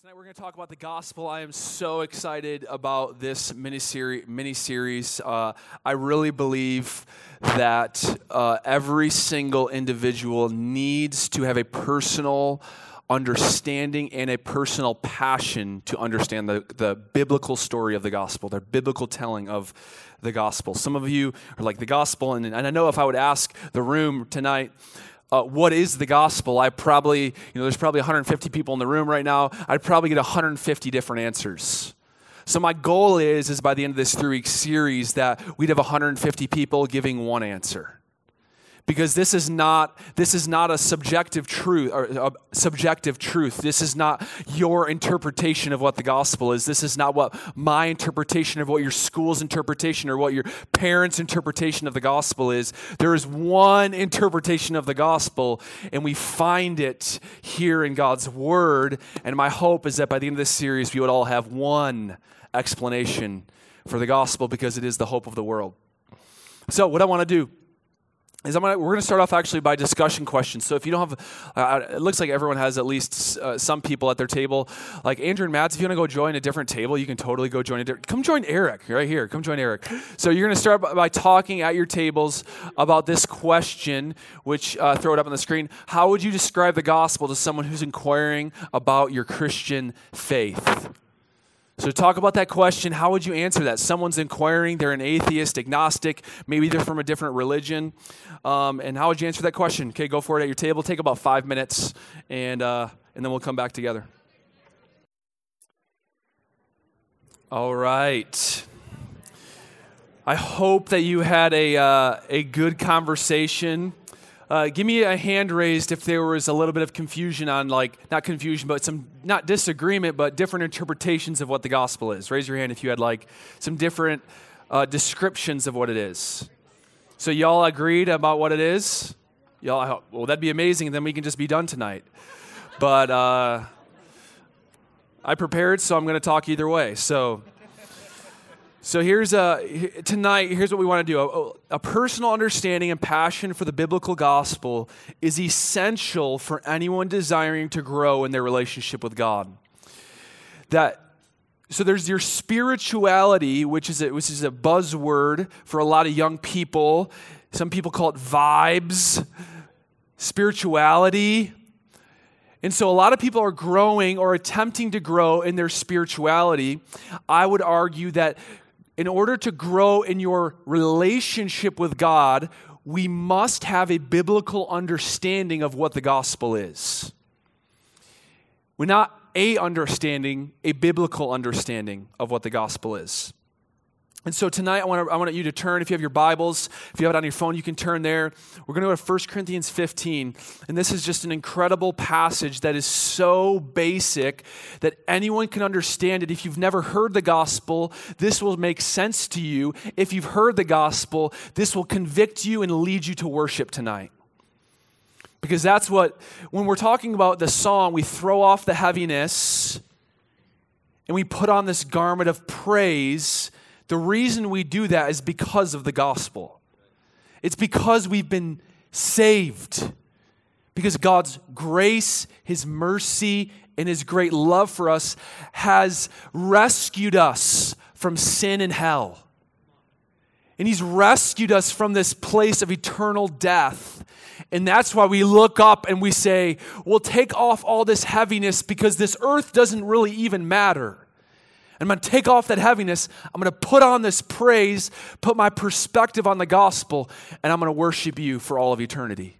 Tonight we're going to talk about the gospel. I am so excited about this mini series. Uh, I really believe that uh, every single individual needs to have a personal understanding and a personal passion to understand the, the biblical story of the gospel, their biblical telling of the gospel. Some of you are like the gospel, and, and I know if I would ask the room tonight, uh, what is the gospel, I probably, you know, there's probably 150 people in the room right now. I'd probably get 150 different answers. So my goal is, is by the end of this three-week series that we'd have 150 people giving one answer because this is not this is not a subjective truth or a subjective truth. This is not your interpretation of what the gospel is. This is not what my interpretation of what your school's interpretation or what your parents interpretation of the gospel is. There is one interpretation of the gospel and we find it here in God's word. And my hope is that by the end of this series we would all have one explanation for the gospel because it is the hope of the world. So what I want to do is I'm gonna, we're going to start off actually by discussion questions. So if you don't have, uh, uh, it looks like everyone has at least uh, some people at their table. Like Andrew and Matt, if you want to go join a different table, you can totally go join a different. Come join Eric right here. Come join Eric. So you're going to start by, by, talking at your tables about this question, which uh, throw it up on the screen. How would you describe the gospel to someone who's inquiring about your Christian faith? So, talk about that question. How would you answer that? Someone's inquiring, they're an atheist, agnostic, maybe they're from a different religion. Um, and how would you answer that question? Okay, go for it at your table. Take about five minutes, and, uh, and then we'll come back together. All right. I hope that you had a, uh, a good conversation. Uh, give me a hand raised if there was a little bit of confusion on, like, not confusion, but some, not disagreement, but different interpretations of what the gospel is. Raise your hand if you had, like, some different uh, descriptions of what it is. So, y'all agreed about what it is? Y'all, well, that'd be amazing. Then we can just be done tonight. But uh, I prepared, so I'm going to talk either way. So, so here's a, tonight, here's what we want to do. A, a, personal understanding and passion for the biblical gospel is essential for anyone desiring to grow in their relationship with God. That so there's your spirituality, which is a, which is a buzzword for a lot of young people. Some people call it vibes, spirituality. And so a lot of people are growing or attempting to grow in their spirituality. I would argue that in order to grow in your relationship with God, we must have a biblical understanding of what the gospel is. We're not a understanding, a biblical understanding of what the gospel is. And so tonight, I want, to, I want you to turn, if you have your Bibles, if you have it on your phone, you can turn there. We're going to go to 1 Corinthians 15. And this is just an incredible passage that is so basic that anyone can understand it. If you've never heard the gospel, this will make sense to you. If you've heard the gospel, this will convict you and lead you to worship tonight. Because that's what, when we're talking about the song, we throw off the heaviness and we put on this garment of praise the reason we do that is because of the gospel. It's because we've been saved. Because God's grace, His mercy, and His great love for us has rescued us from sin and hell. And He's rescued us from this place of eternal death. And that's why we look up and we say, We'll take off all this heaviness because this earth doesn't really even matter. I'm going to take off that heaviness. I'm going to put on this praise, put my perspective on the gospel, and I'm going to worship you for all of eternity.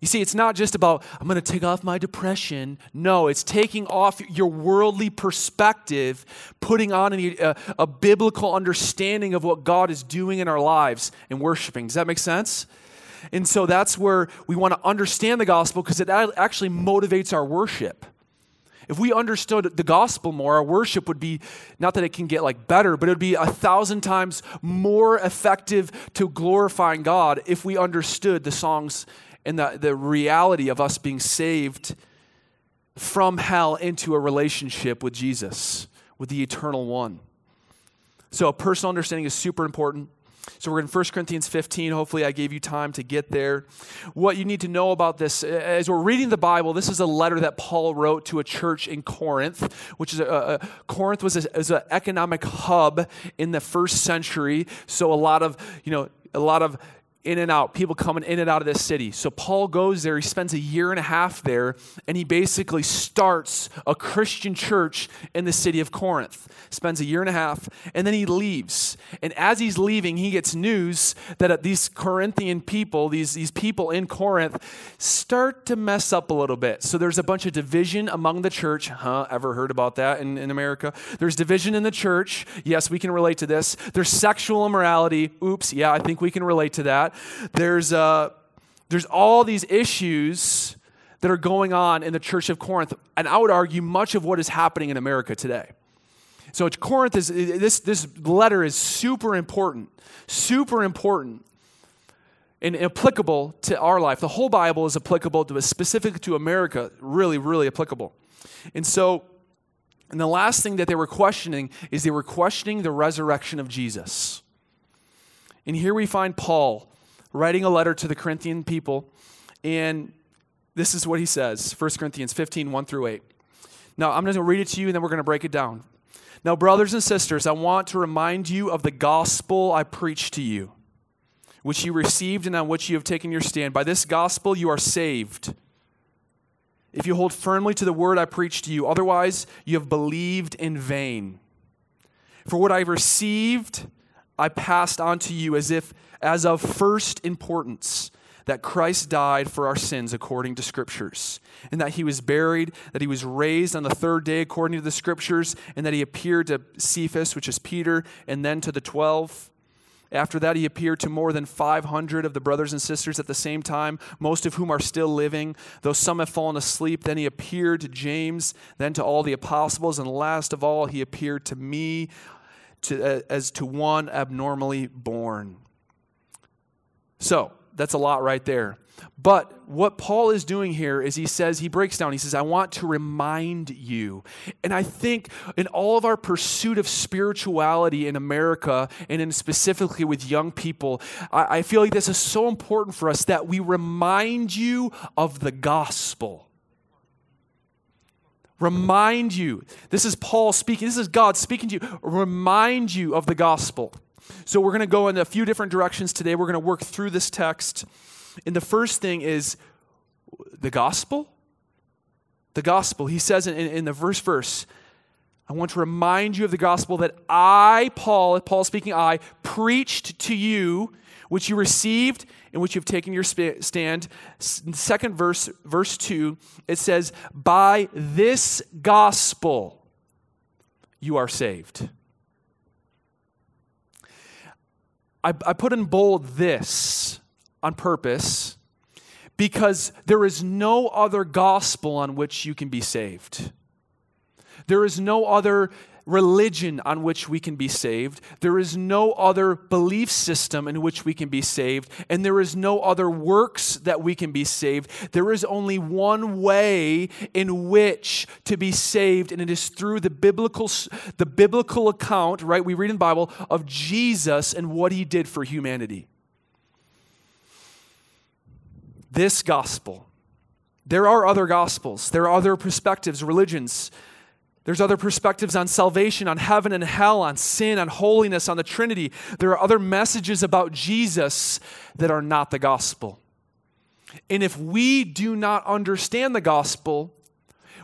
You see, it's not just about, I'm going to take off my depression. No, it's taking off your worldly perspective, putting on a, a, uh, a biblical understanding of what God is doing in our lives and worshiping. Does that make sense? And so that's where we want to understand the gospel because it actually motivates our worship. If we understood the gospel more, our worship would be not that it can get like better, but it would be a thousand times more effective to glorifying God if we understood the songs and the, the reality of us being saved from hell into a relationship with Jesus, with the eternal one. So, a personal understanding is super important. So we're in 1 Corinthians 15. Hopefully, I gave you time to get there. What you need to know about this, as we're reading the Bible, this is a letter that Paul wrote to a church in Corinth, which is a, a Corinth was, an economic hub in the first century. So a lot of, you know, a lot of in and out, people coming in and out of this city. So Paul goes there, he spends a year and a half there, and he basically starts a Christian church in the city of Corinth. Spends a year and a half, and then he leaves. And as he's leaving, he gets news that uh, these Corinthian people, these, these people in Corinth, start to mess up a little bit. So there's a bunch of division among the church. Huh? Ever heard about that in, in America? There's division in the church. Yes, we can relate to this. There's sexual immorality. Oops, yeah, I think we can relate to that. There's, uh, there's all these issues that are going on in the church of Corinth, and I would argue much of what is happening in America today. So Corinth is this this letter is super important, super important and applicable to our life. The whole Bible is applicable to specific to America, really, really applicable. And so, and the last thing that they were questioning is they were questioning the resurrection of Jesus. And here we find Paul writing a letter to the Corinthian people. And this is what he says 1 Corinthians 15, 1 through 8. Now, I'm going to read it to you and then we're going to break it down. Now, brothers and sisters, I want to remind you of the gospel I preached to you, which you received and on which you have taken your stand. By this gospel you are saved. If you hold firmly to the word I preached to you, otherwise you have believed in vain. For what I received, I passed on to you as if as of first importance that Christ died for our sins according to scriptures, and that he was buried, that he was raised on the third day according to the scriptures, and that he appeared to Cephas, which is Peter, and then to the twelve. After that, he appeared to more than 500 of the brothers and sisters at the same time, most of whom are still living, though some have fallen asleep. Then he appeared to James, then to all the apostles, and last of all, he appeared to me to, uh, as to one abnormally born. So, that's a lot right there. But what Paul is doing here is he says, he breaks down, he says, I want to remind you. And I think in all of our pursuit of spirituality in America, and in specifically with young people, I, I feel like this is so important for us that we remind you of the gospel. Remind you. This is Paul speaking, this is God speaking to you. Remind you of the gospel. So we're going to go in a few different directions today. We're going to work through this text. And the first thing is the gospel. The gospel. He says in, in the verse verse, I want to remind you of the gospel that I, Paul, Paul speaking, I preached to you, which you received, in which you've taken your stand. Second verse, verse 2, it says, By this gospel you are saved. I, I put in bold this on purpose because there is no other gospel on which you can be saved. There is no other religion on which we can be saved. There is no other belief system in which we can be saved. And there is no other works that we can be saved. There is only one way in which to be saved, and it is through the biblical, the biblical account, right? We read in the Bible of Jesus and what he did for humanity. This gospel. There are other gospels, there are other perspectives, religions there's other perspectives on salvation, on heaven and hell, on sin, on holiness, on the Trinity. There are other messages about Jesus that are not the gospel. And if we do not understand the gospel,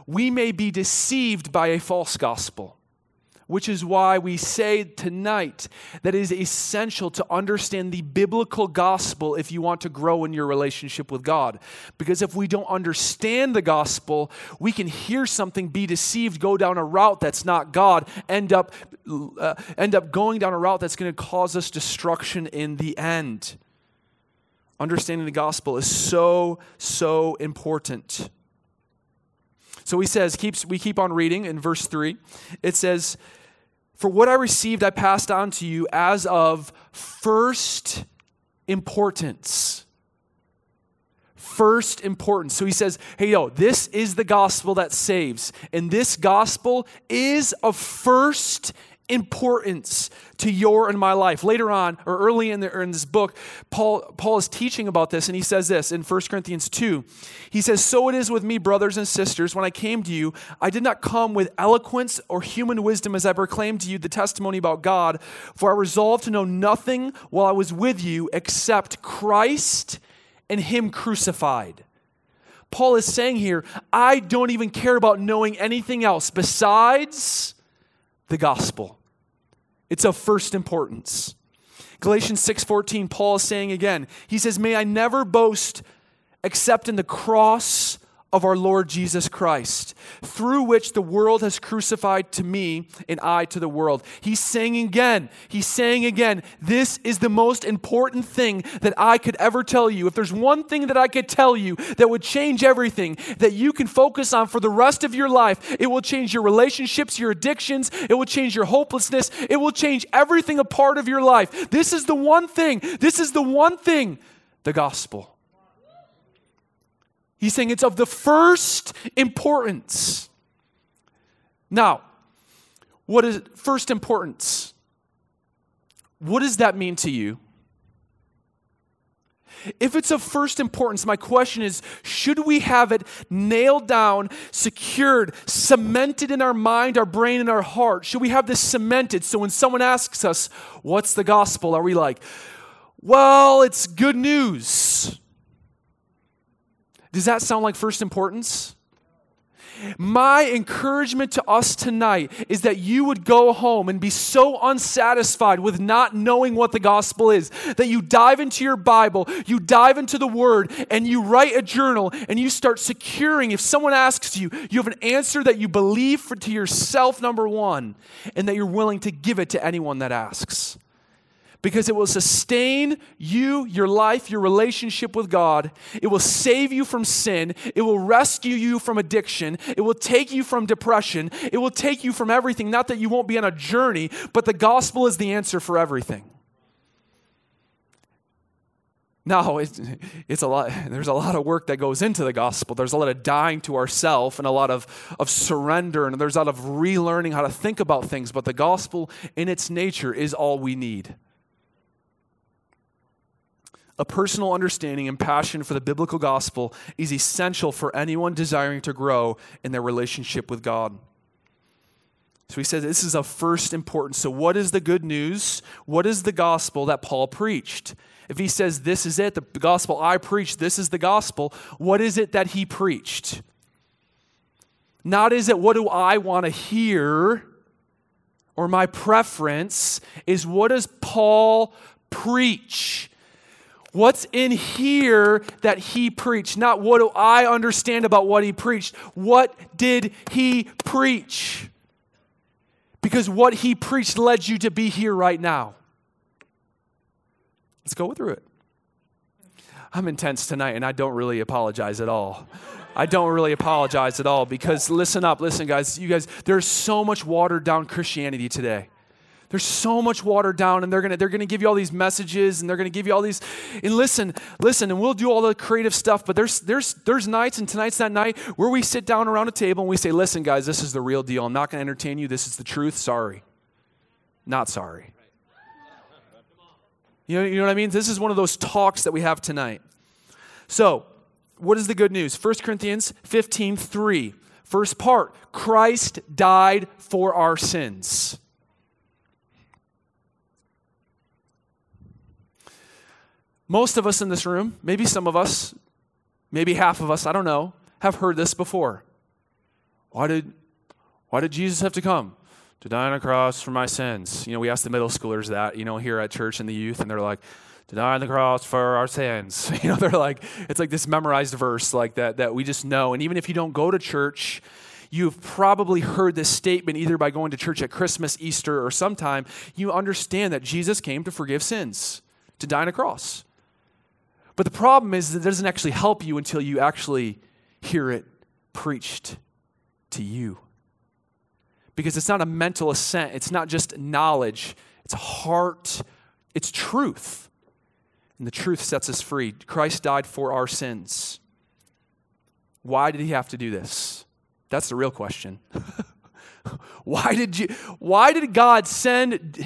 we may be deceived by a false gospel which is why we say tonight that it is essential to understand the biblical gospel if you want to grow in your relationship with God. Because if we don't understand the gospel, we can hear something, be deceived, go down a route that's not God, end up, uh, end up going down a route that's going to cause us destruction in the end. Understanding the gospel is so, so important. So he says, keeps, we keep on reading in verse 3. It says, for what I received, I passed on to you as of first importance. First importance. So he says, hey, yo, this is the gospel that saves. And this gospel is of first importance to your and my life. Later on, or early in, the, in this book, Paul, Paul is teaching about this, and he says this in 1 Corinthians 2. He says, So it is with me, brothers and sisters, when I came to you, I did not come with eloquence or human wisdom as I proclaimed to you the testimony about God, for I resolved to know nothing while I was with you except Christ and Him crucified. Paul is saying here, I don't even care about knowing anything else besides the gospel. It's of first importance. Galatians 6:14 Paul is saying again, he says, "May I never boast except in the cross of our Lord Jesus Christ, through which the world has crucified to me and I to the world. He's saying again, he's saying again, this is the most important thing that I could ever tell you. If there's one thing that I could tell you that would change everything, that you can focus on for the rest of your life, it will change your relationships, your addictions, it will change your hopelessness, it will change everything a part of your life. This is the one thing, this is the one thing the gospel. He's saying it's of the first importance. Now, what is first importance? What does that mean to you? If it's of first importance, my question is should we have it nailed down, secured, cemented in our mind, our brain, and our heart? Should we have this cemented so when someone asks us, What's the gospel? are we like, Well, it's good news. Does that sound like first importance? My encouragement to us tonight is that you would go home and be so unsatisfied with not knowing what the gospel is that you dive into your Bible, you dive into the Word, and you write a journal and you start securing. If someone asks you, you have an answer that you believe for, to yourself, number one, and that you're willing to give it to anyone that asks because it will sustain you, your life, your relationship with God. It will save you from sin. It will rescue you from addiction. It will take you from depression. It will take you from everything. Not that you won't be on a journey, but the gospel is the answer for everything. No, it's, it's a lot. There's a lot of work that goes into the gospel. There's a lot of dying to ourself and a lot of, of surrender, and there's a lot of relearning how to think about things. But the gospel, in its nature, is all we need a personal understanding and passion for the biblical gospel is essential for anyone desiring to grow in their relationship with God. So he says this is of first importance. So, what is the good news? What is the gospel that Paul preached? If he says this is it, the gospel I preached, this is the gospel, what is it that he preached? Not is it what do I want to hear or my preference, is what does Paul preach? What's in here that he preached? Not what do I understand about what he preached. What did he preach? Because what he preached led you to be here right now. Let's go through it. I'm intense tonight and I don't really apologize at all. I don't really apologize at all because listen up, listen, guys, you guys, there's so much watered down Christianity today. There's so much watered down, and they're gonna they're gonna give you all these messages, and they're gonna give you all these. And listen, listen, and we'll do all the creative stuff. But there's there's there's nights, and tonight's that night where we sit down around a table and we say, "Listen, guys, this is the real deal. I'm not gonna entertain you. This is the truth. Sorry, not sorry." You know, you know what I mean? This is one of those talks that we have tonight. So, what is the good news? 1 Corinthians 15 3. First part Christ died for our sins. Most of us in this room, maybe some of us, maybe half of us, I don't know, have heard this before. Why did, why did Jesus have to come? To die on a cross for my sins. You know, we ask the middle schoolers that, you know, here at church and the youth, and they're like, to die on the cross for our sins. You know, they're like, it's like this memorized verse like that that we just know. And even if you don't go to church, you've probably heard this statement either by going to church at Christmas, Easter, or sometime. You understand that Jesus came to forgive sins, to die on a cross. But the problem is that it doesn't actually help you until you actually hear it preached to you. Because it's not a mental assent, it's not just knowledge, it's heart, it's truth. And the truth sets us free. Christ died for our sins. Why did he have to do this? That's the real question. Why did you why did God send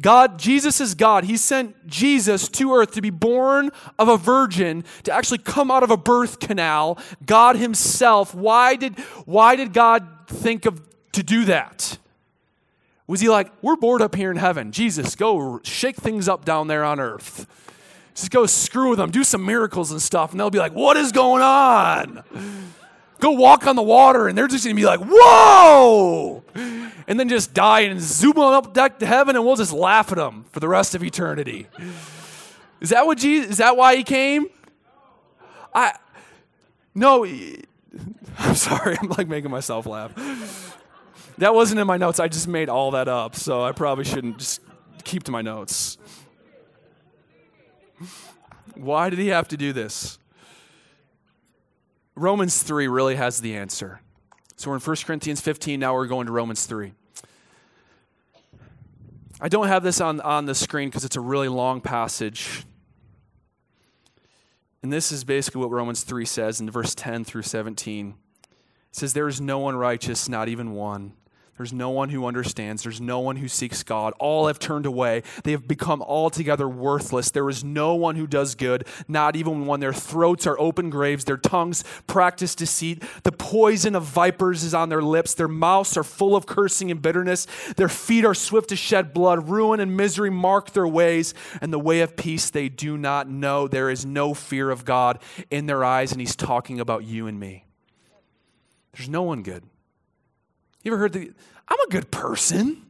God Jesus is God. He sent Jesus to earth to be born of a virgin, to actually come out of a birth canal, God himself. Why did why did God think of to do that? Was he like, we're bored up here in heaven. Jesus, go shake things up down there on earth. Just go screw with them, do some miracles and stuff, and they'll be like, what is going on? Go walk on the water, and they're just gonna be like, whoa! And then just die and zoom on up deck to heaven, and we'll just laugh at them for the rest of eternity. Is that what Jesus, is that why he came? I, no, I'm sorry, I'm like making myself laugh. That wasn't in my notes. I just made all that up, so I probably shouldn't just keep to my notes. Why did he have to do this? Romans 3 really has the answer. So we're in 1 Corinthians 15, now we're going to Romans 3. I don't have this on, on the screen because it's a really long passage. And this is basically what Romans 3 says in verse 10 through 17. It says, There is no one righteous, not even one. There's no one who understands. There's no one who seeks God. All have turned away. They have become altogether worthless. There is no one who does good, not even one. Their throats are open graves. Their tongues practice deceit. The poison of vipers is on their lips. Their mouths are full of cursing and bitterness. Their feet are swift to shed blood. Ruin and misery mark their ways, and the way of peace they do not know. There is no fear of God in their eyes, and He's talking about you and me. There's no one good. You ever heard the, I'm a good person.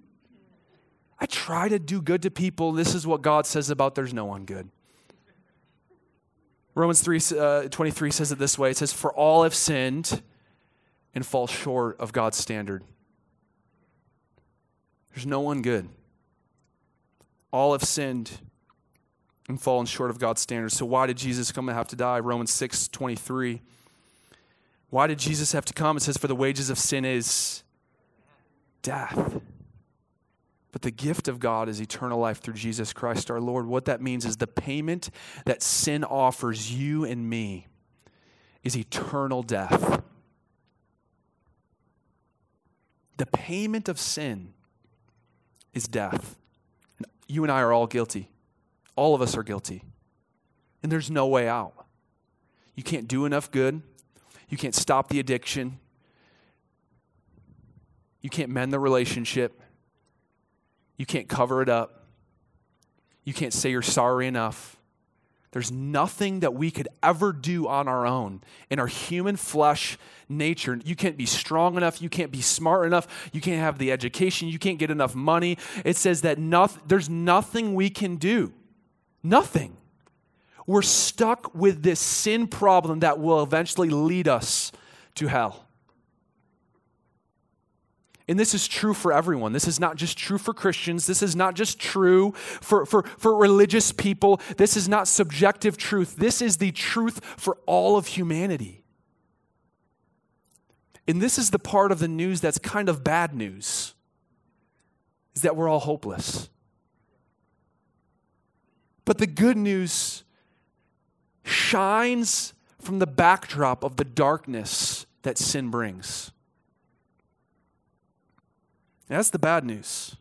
I try to do good to people. This is what God says about there's no one good. Romans 3 uh, 23 says it this way it says, For all have sinned and fall short of God's standard. There's no one good. All have sinned and fallen short of God's standard. So why did Jesus come and have to die? Romans 6 23. Why did Jesus have to come? It says, For the wages of sin is death. But the gift of God is eternal life through Jesus Christ our Lord. What that means is the payment that sin offers you and me is eternal death. The payment of sin is death. You and I are all guilty. All of us are guilty. And there's no way out. You can't do enough good. You can't stop the addiction. You can't mend the relationship. You can't cover it up. You can't say you're sorry enough. There's nothing that we could ever do on our own in our human flesh nature. You can't be strong enough. You can't be smart enough. You can't have the education. You can't get enough money. It says that noth- there's nothing we can do. Nothing. We're stuck with this sin problem that will eventually lead us to hell. And this is true for everyone. This is not just true for Christians. This is not just true for, for, for religious people. This is not subjective truth. This is the truth for all of humanity. And this is the part of the news that's kind of bad news is that we're all hopeless. But the good news shines from the backdrop of the darkness that sin brings. That's the bad news.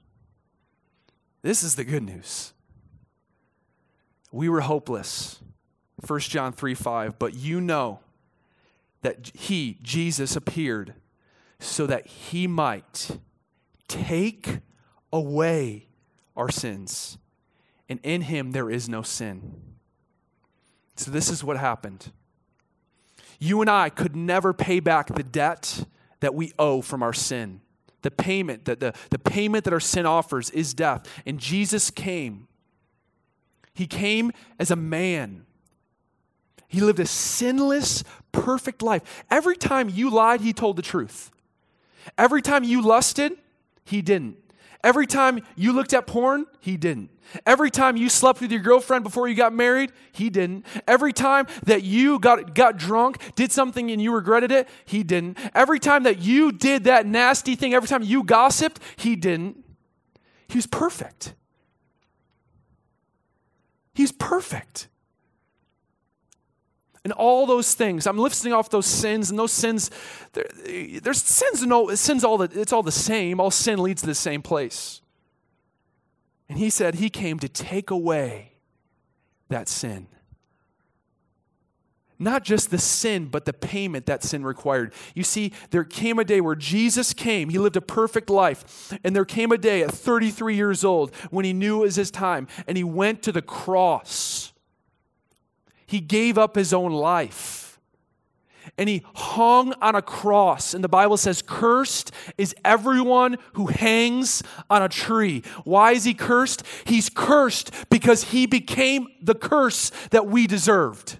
This is the good news. We were hopeless. 1 John 3 5. But you know that He, Jesus, appeared so that He might take away our sins. And in Him there is no sin. So, this is what happened. You and I could never pay back the debt that we owe from our sin. The payment, that the, the payment that our sin offers is death. And Jesus came. He came as a man. He lived a sinless, perfect life. Every time you lied, he told the truth. Every time you lusted, he didn't. Every time you looked at porn, he didn't. Every time you slept with your girlfriend before you got married, he didn't. Every time that you got, got drunk, did something and you regretted it, he didn't. Every time that you did that nasty thing, every time you gossiped, he didn't. He was perfect. He's perfect. And all those things, I'm listing off those sins, and those sins, there's sins, no, sins all the, it's all the same. All sin leads to the same place. And he said he came to take away that sin. Not just the sin, but the payment that sin required. You see, there came a day where Jesus came. He lived a perfect life. And there came a day at 33 years old when he knew it was his time, and he went to the cross. He gave up his own life and he hung on a cross. And the Bible says, Cursed is everyone who hangs on a tree. Why is he cursed? He's cursed because he became the curse that we deserved.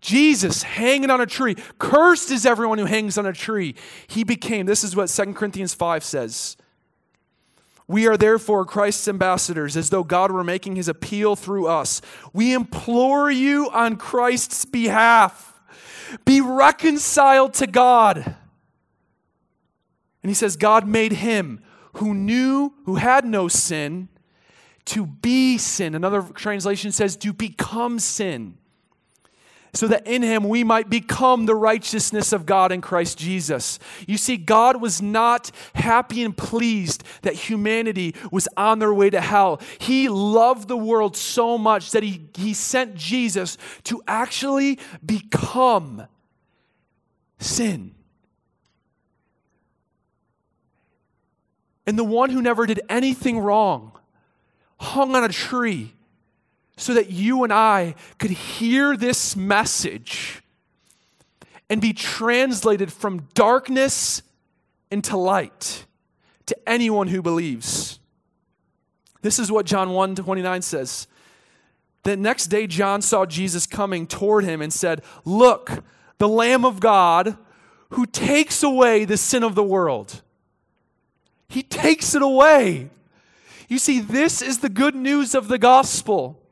Jesus hanging on a tree. Cursed is everyone who hangs on a tree. He became, this is what 2 Corinthians 5 says. We are therefore Christ's ambassadors, as though God were making his appeal through us. We implore you on Christ's behalf be reconciled to God. And he says, God made him who knew, who had no sin, to be sin. Another translation says, to become sin so that in him we might become the righteousness of God in Christ Jesus. You see, God was not happy and pleased that humanity was on their way to hell. He loved the world so much that he, he sent Jesus to actually become sin. And the one who never did anything wrong hung on a tree so that you and I could hear this message and be translated from darkness into light to anyone who believes. This is what John 1 29 says. The next day, John saw Jesus coming toward him and said, Look, the Lamb of God who takes away the sin of the world. He takes it away. You see, this is the good news of the gospel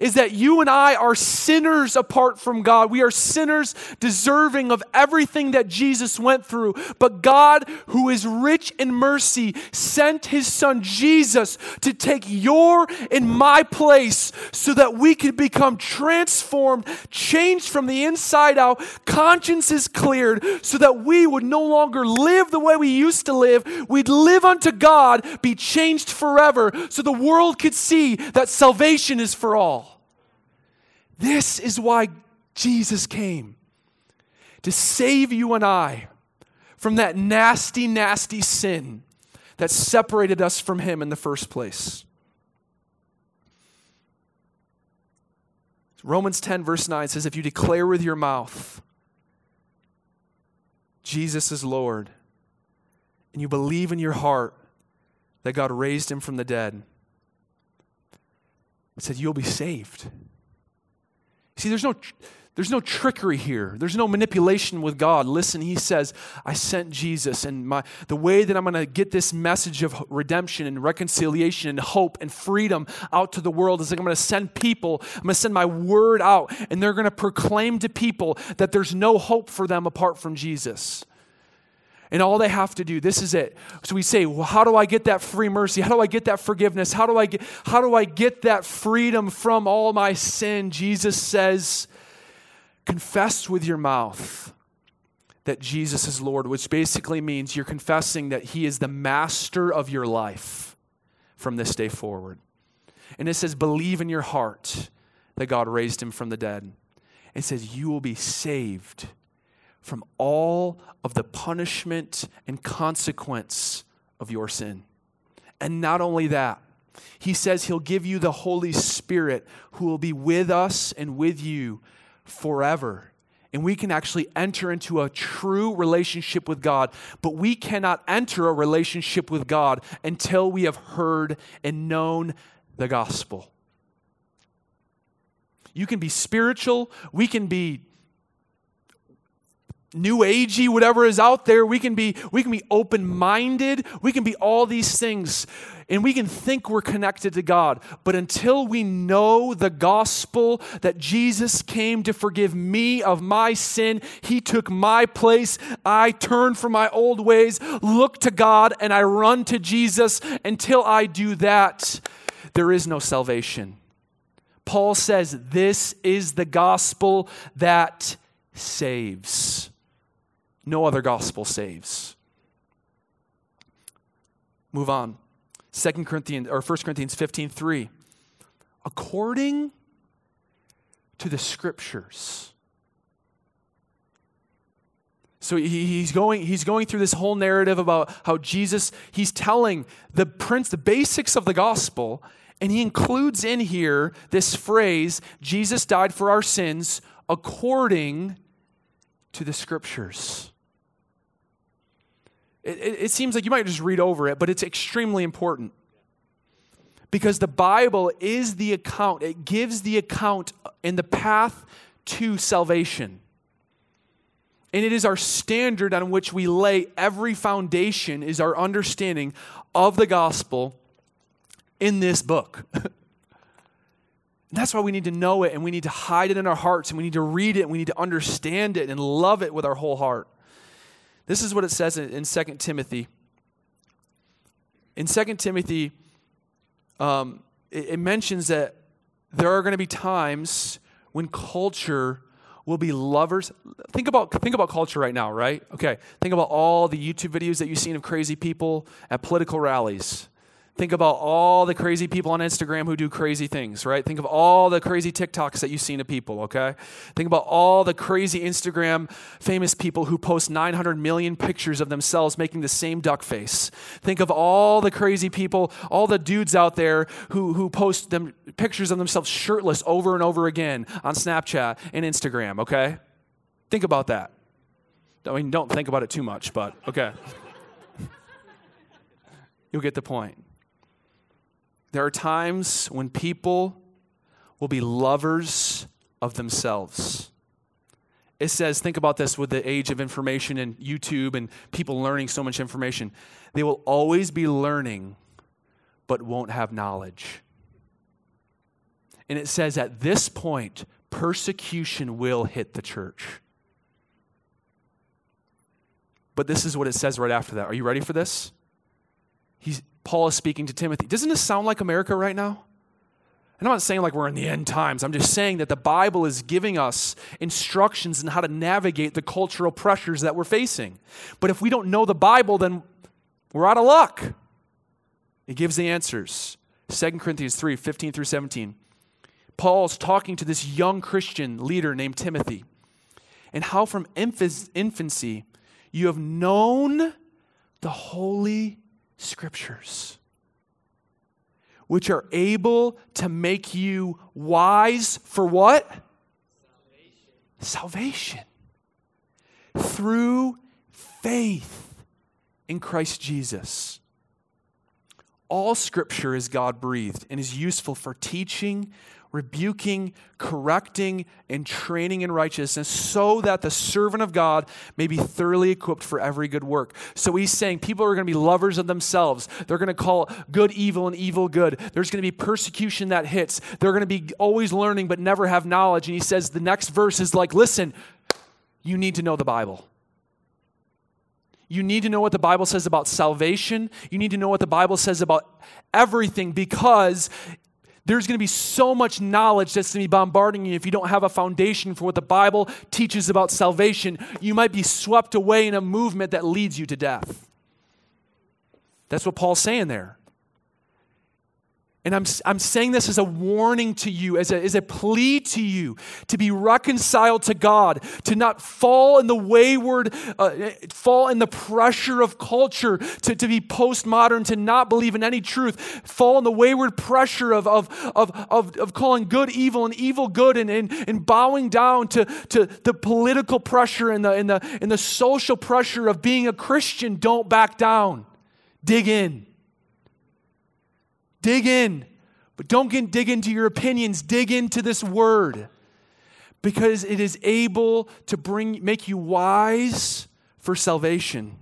is that you and I are sinners apart from God. We are sinners deserving of everything that Jesus went through. But God, who is rich in mercy, sent his son Jesus to take your and my place so that we could become transformed, changed from the inside out, consciences cleared, so that we would no longer live the way we used to live. We'd live unto God, be changed forever, so the world could see that salvation is for all. This is why Jesus came to save you and I from that nasty, nasty sin that separated us from Him in the first place. Romans 10, verse 9 says, If you declare with your mouth, Jesus is Lord, and you believe in your heart that God raised him from the dead, it said, You'll be saved. See, there's no, there's no trickery here. There's no manipulation with God. Listen, he says, I sent Jesus, and my, the way that I'm going to get this message of redemption and reconciliation and hope and freedom out to the world is like I'm going to send people, I'm going to send my word out, and they're going to proclaim to people that there's no hope for them apart from Jesus. And all they have to do, this is it. So we say, well, how do I get that free mercy? How do I get that forgiveness? How do I get, how do I get that freedom from all my sin? Jesus says, confess with your mouth that Jesus is Lord, which basically means you're confessing that He is the master of your life from this day forward. And it says, believe in your heart that God raised Him from the dead. It says, you will be saved from all of the punishment and consequence of your sin. And not only that, he says he'll give you the Holy Spirit who will be with us and with you forever. And we can actually enter into a true relationship with God, but we cannot enter a relationship with God until we have heard and known the gospel. You can be spiritual, we can be new agey whatever is out there we can be we can be open-minded. We can be all these things and we can think we're connected to god. But until we know the gospel that jesus came to forgive me of my sin he took my place. I turn from my old ways look to god and i run to jesus. Until i do that there is no salvation. Paul says this is the gospel that saves. No other gospel saves. Move on. 2 Corinthians or 1 Corinthians 15, 3. According to the scriptures. So he's going, he's going through this whole narrative about how Jesus, he's telling the prince, the basics of the gospel, and he includes in here this phrase Jesus died for our sins according to the scriptures. It, it, it, seems like you might just read over it, but it's extremely important. Because the Bible is the account, it gives the account in the path to salvation. And it is our standard on which we lay every foundation, is our understanding of the gospel in this book. That's why we need to know it and we need to hide it in our hearts and we need to read it and we need to understand it and love it with our whole heart. This is what it says in, in 2 Timothy. In 2 Timothy, um, it, it mentions that there are going to be times when culture will be lovers. Think about, think about culture right now, right? Okay. Think about all the YouTube videos that you've seen of crazy people at political rallies. Think about all the crazy people on Instagram who do crazy things, right? Think of all the crazy TikToks that you've seen of people, okay? Think about all the crazy Instagram famous people who post 900 million pictures of themselves making the same duck face. Think of all the crazy people, all the dudes out there who, who post them pictures of themselves shirtless over and over again on Snapchat and Instagram, okay? Think about that. I mean, don't think about it too much, but okay. You'll get the point. There are times when people will be lovers of themselves. It says, think about this with the age of information and YouTube and people learning so much information. They will always be learning, but won't have knowledge. And it says, at this point, persecution will hit the church. But this is what it says right after that. Are you ready for this? He's, Paul is speaking to Timothy. Doesn't this sound like America right now? And I'm not saying like we're in the end times. I'm just saying that the Bible is giving us instructions on how to navigate the cultural pressures that we're facing. But if we don't know the Bible, then we're out of luck. It gives the answers. 2 Corinthians 3 15 through 17. Paul's talking to this young Christian leader named Timothy, and how from infancy you have known the Holy scriptures, which are able to make you wise for what? Salvation. Salvation. Through faith in Christ Jesus. All scripture is God breathed and is useful for teaching, rebuking, correcting, and training in righteousness, so that the servant of God may be thoroughly equipped for every good work. So he's saying people are going to be lovers of themselves. They're going to call good evil and evil good. There's going to be persecution that hits. They're going to be always learning but never have knowledge. And he says the next verse is like, listen, you need to know the Bible. You need to know what the Bible says about salvation. You need to know what the Bible says about everything because there's going to be so much knowledge that's going to be bombarding you if you don't have a foundation for what the Bible teaches about salvation. You might be swept away in a movement that leads you to death. That's what Paul's saying there. And I'm, I'm saying this as a warning to you, as a, as a plea to you to be reconciled to God, to not fall in the wayward, uh, fall in the pressure of culture, to, to be postmodern, to not believe in any truth, fall in the wayward pressure of, of, of, of, of calling good evil and evil good, and, and, and bowing down to, to the political pressure and the, and, the, and the social pressure of being a Christian. Don't back down, dig in. Dig in. But don't get, dig into your opinions, dig into this word because it is able to bring make you wise for salvation.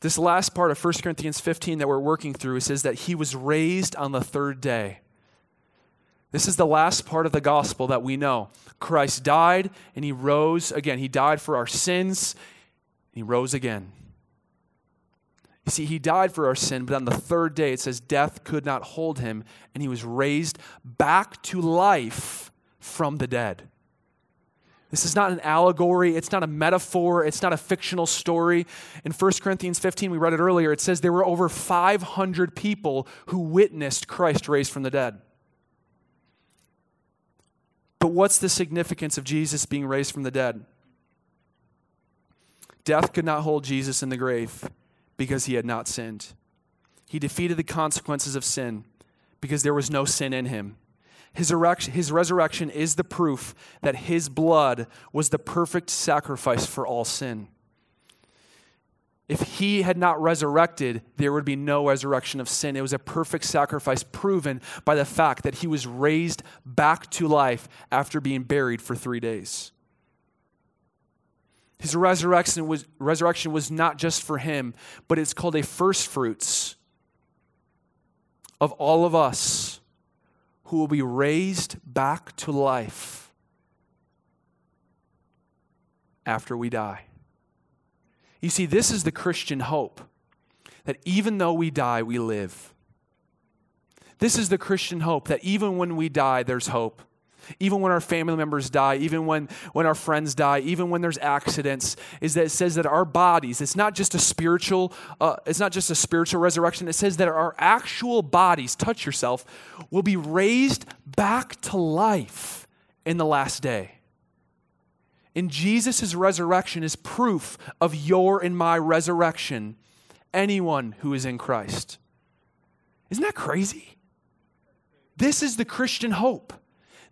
This last part of 1 Corinthians 15 that we're working through says that he was raised on the third day. This is the last part of the gospel that we know. Christ died and he rose again. He died for our sins. He rose again. You see, he died for our sin, but on the third day it says death could not hold him, and he was raised back to life from the dead. This is not an allegory. It's not a metaphor. It's not a fictional story. In 1 Corinthians 15, we read it earlier, it says there were over 500 people who witnessed Christ raised from the dead. But what's the significance of Jesus being raised from the dead? Death could not hold Jesus in the grave because he had not sinned. He defeated the consequences of sin because there was no sin in him. His, his resurrection is the proof that his blood was the perfect sacrifice for all sin. If he had not resurrected, there would be no resurrection of sin. It was a perfect sacrifice proven by the fact that he was raised back to life after being buried for three days. His resurrection was, resurrection was not just for him, but it's called a first fruits of all of us who will be raised back to life after we die. You see, this is the Christian hope that even though we die, we live. This is the Christian hope that even when we die, there's hope. Even when our family members die, even when, when our friends die, even when there's accidents, is that it says that our bodies, it's not just a spiritual, uh, it's not just a spiritual resurrection. It says that our actual bodies, touch yourself, will be raised back to life in the last day. And Jesus' resurrection is proof of your and my resurrection, anyone who is in Christ. Isn't that crazy? This is the Christian hope.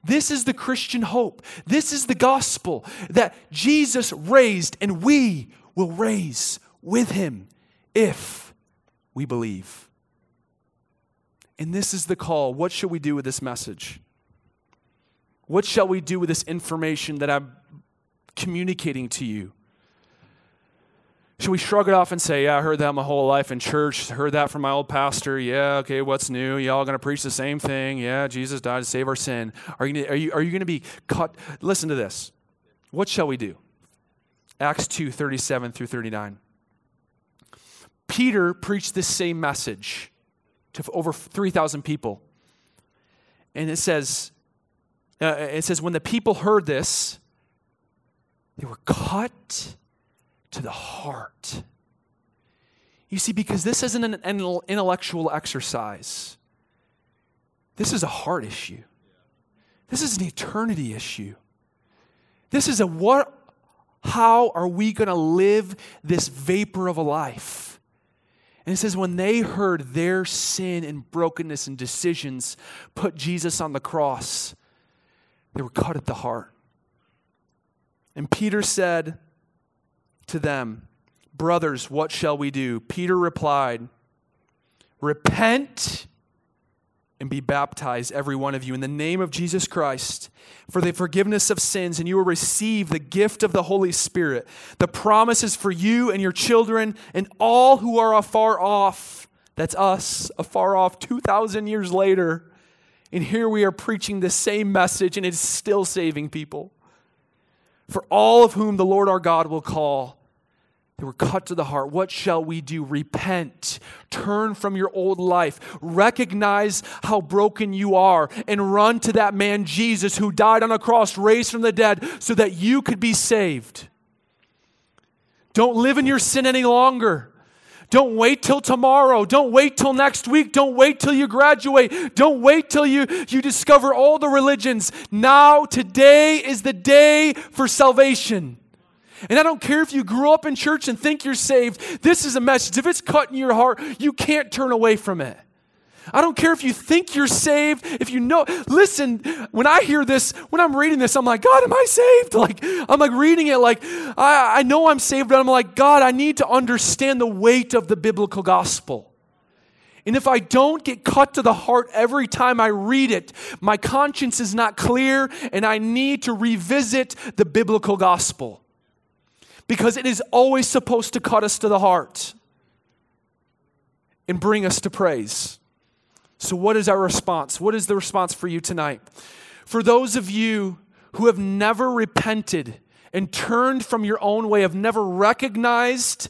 This is the Christian hope. This is the gospel that Jesus raised and we will raise with him if we believe. And this is the call. What should we do with this message? What shall we do with this information that I'm communicating to you? Should we shrug it off and say, Yeah, I heard that my whole life in church, heard that from my old pastor. Yeah, okay, what's new? Y'all gonna preach the same thing. Yeah, Jesus died to save our sin. Are you, are you, are you gonna be cut? Listen to this. What shall we do? Acts 2 37 through 39. Peter preached this same message to over 3,000 people. And it says, uh, it says, when the people heard this, they were cut to the heart. You see, because this isn't an intellectual exercise, this is a heart issue. This is an eternity issue. This is a what, how are we going to live this vapor of a life? And it says, when they heard their sin and brokenness and decisions put Jesus on the cross, they were cut at the heart. And Peter said to them, Brothers, what shall we do? Peter replied, Repent and be baptized, every one of you, in the name of Jesus Christ for the forgiveness of sins, and you will receive the gift of the Holy Spirit. The promise is for you and your children and all who are afar off. That's us, afar off, 2,000 years later. And here we are preaching the same message, and it's still saving people for all of whom the Lord our God will call. They were cut to the heart. What shall we do? Repent. Turn from your old life. Recognize how broken you are and run to that man Jesus who died on a cross, raised from the dead, so that you could be saved. Don't live in your sin any longer. Don't wait till tomorrow. Don't wait till next week. Don't wait till you graduate. Don't wait till you, you discover all the religions. Now, today is the day for salvation. And I don't care if you grew up in church and think you're saved, this is a message. If it's cut in your heart, you can't turn away from it. I don't care if you think you're saved, if you know. Listen, when I hear this, when I'm reading this, I'm like, God, am I saved? Like, I'm like reading it, like, I, I know I'm saved, but I'm like, God, I need to understand the weight of the biblical gospel. And if I don't get cut to the heart every time I read it, my conscience is not clear, and I need to revisit the biblical gospel. Because it is always supposed to cut us to the heart and bring us to praise. So, what is our response? What is the response for you tonight? For those of you who have never repented and turned from your own way, have never recognized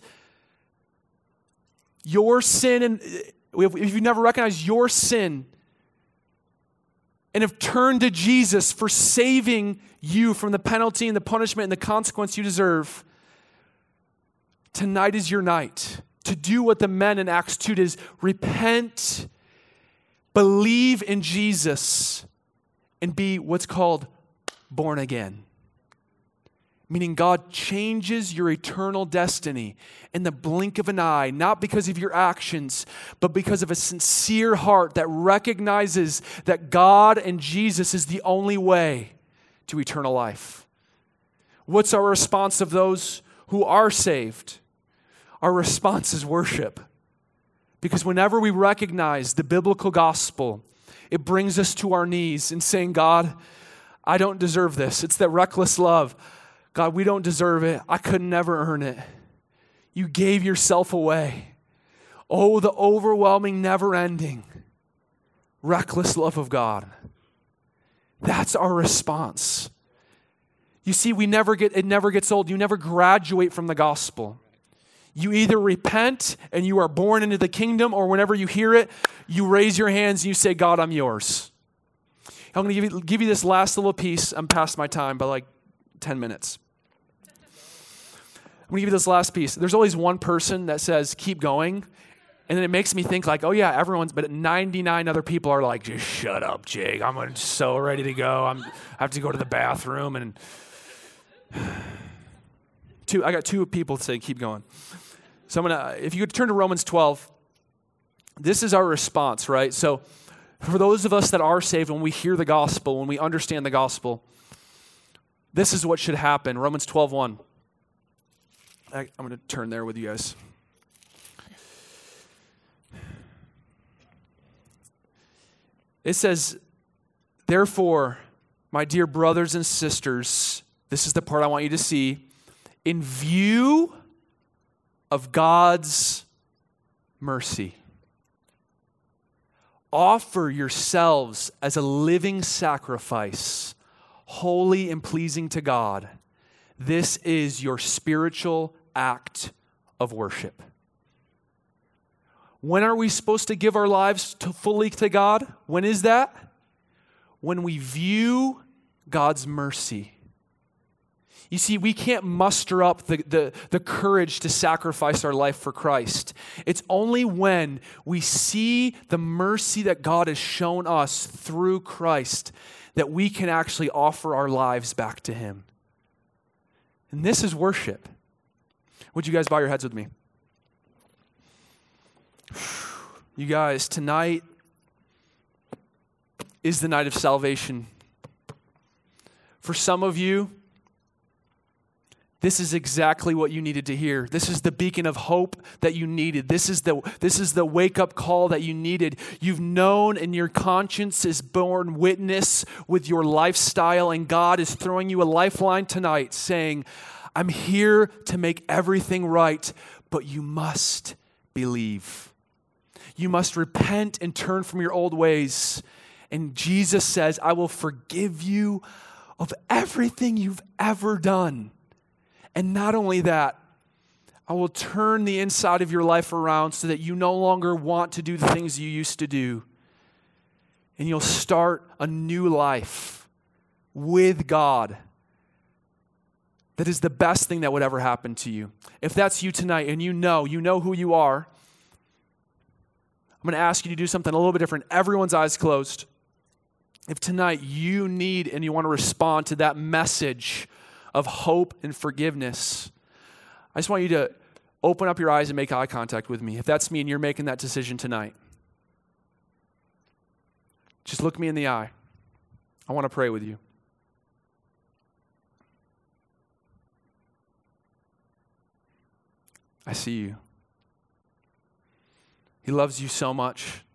your sin and uh, if you never recognized your sin and have turned to Jesus for saving you from the penalty and the punishment and the consequence you deserve, tonight is your night to do what the men in Acts 2 did is repent, believe in Jesus, and be what's called born again meaning God changes your eternal destiny in the blink of an eye, not because of your actions, but because of a sincere heart that recognizes that God and Jesus is the only way to eternal life. What's our response of those who are saved? Our response is worship. Because whenever we recognize the biblical gospel, it brings us to our knees and saying, God, I don't deserve this. It's that reckless love. God, we don't deserve it. I could never earn it. You gave yourself away. Oh, the overwhelming, never ending, reckless love of God. That's our response. You see, we never get it never gets old. You never graduate from the gospel. You either repent and you are born into the kingdom, or whenever you hear it, you raise your hands and you say, God, I'm yours. I'm going to give you, give you this last little piece. I'm past my time by like 10 minutes. I'm gonna give you this last piece. There's always one person that says, keep going. And then it makes me think like, oh yeah, everyone's, but 99 other people are like, just shut up, Jake. I'm so ready to go. I'm, I have to go to the bathroom and two. I got two people saying keep going. So I'm gonna, if you could turn to Romans 12, this is our response, right? So for those of us that are saved, when we hear the gospel, when we understand the gospel, this is what should happen. Romans 12, 1. I, am going to turn there with you guys. It says, Therefore, my dear brothers and sisters, this is the part I want you to see. In view of God's mercy, offer yourselves as a living sacrifice, holy and pleasing to God. This is your spiritual act of worship. When are we supposed to give our lives to fully to God? When is that? When we view God's mercy. You see, we can't muster up the, the, the, courage to sacrifice our life for Christ. It's only when we see the mercy that God has shown us through Christ that we can actually offer our lives back to Him. And this is worship. Would you guys bow your heads with me? You guys, tonight is the night of salvation. For some of you, this is exactly what you needed to hear. This is the beacon of hope that you needed. This is the, this is the wake up call that you needed. You've known, and your conscience is borne witness with your lifestyle, and God is throwing you a lifeline tonight saying, I'm here to make everything right, but you must believe. You must repent and turn from your old ways. And Jesus says, I will forgive you of everything you've ever done. And not only that, I will turn the inside of your life around so that you no longer want to do the things you used to do. And you'll start a new life with God. That is the best thing that would ever happen to you. If that's you tonight and you know, you know who you are, I'm going to ask you to do something a little bit different. Everyone's eyes closed. If tonight you need and you want to respond to that message of hope and forgiveness, I just want you to open up your eyes and make eye contact with me. If that's me and you're making that decision tonight, just look me in the eye. I want to pray with you. I see you. He loves you so much.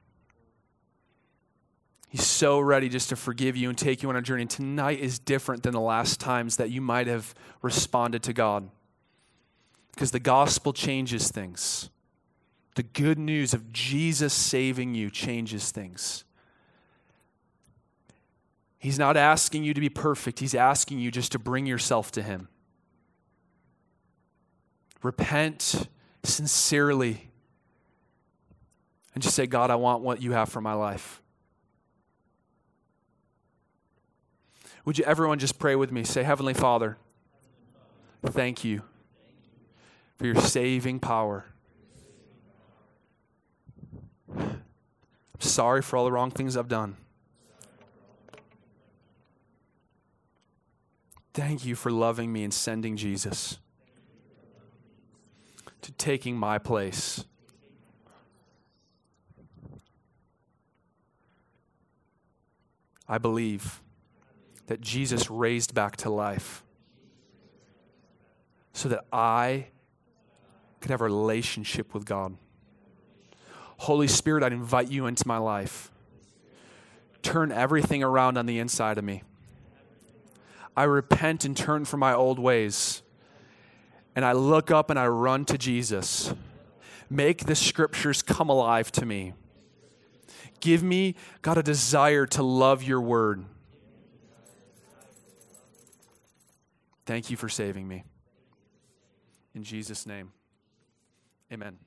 He's so ready just to forgive you and take you on a journey. And tonight is different than the last times that you might have responded to God. Because the gospel changes things. The good news of Jesus saving you changes things. He's not asking you to be perfect, He's asking you just to bring yourself to Him. Repent sincerely and just say, God, I want what you have for my life. Would you, everyone, just pray with me? Say, Heavenly Father, thank you for your saving power. I'm sorry for all the wrong things I've done. Thank you for loving me and sending Jesus to taking my place. I believe that Jesus raised back to life so that I could have a relationship with God. Holy Spirit, I invite you into my life. Turn everything around on the inside of me. I repent and turn from my old ways. And I look up and I run to Jesus. Make the scriptures come alive to me. Give me, God, a desire to love your word. Thank you for saving me. In Jesus' name, amen.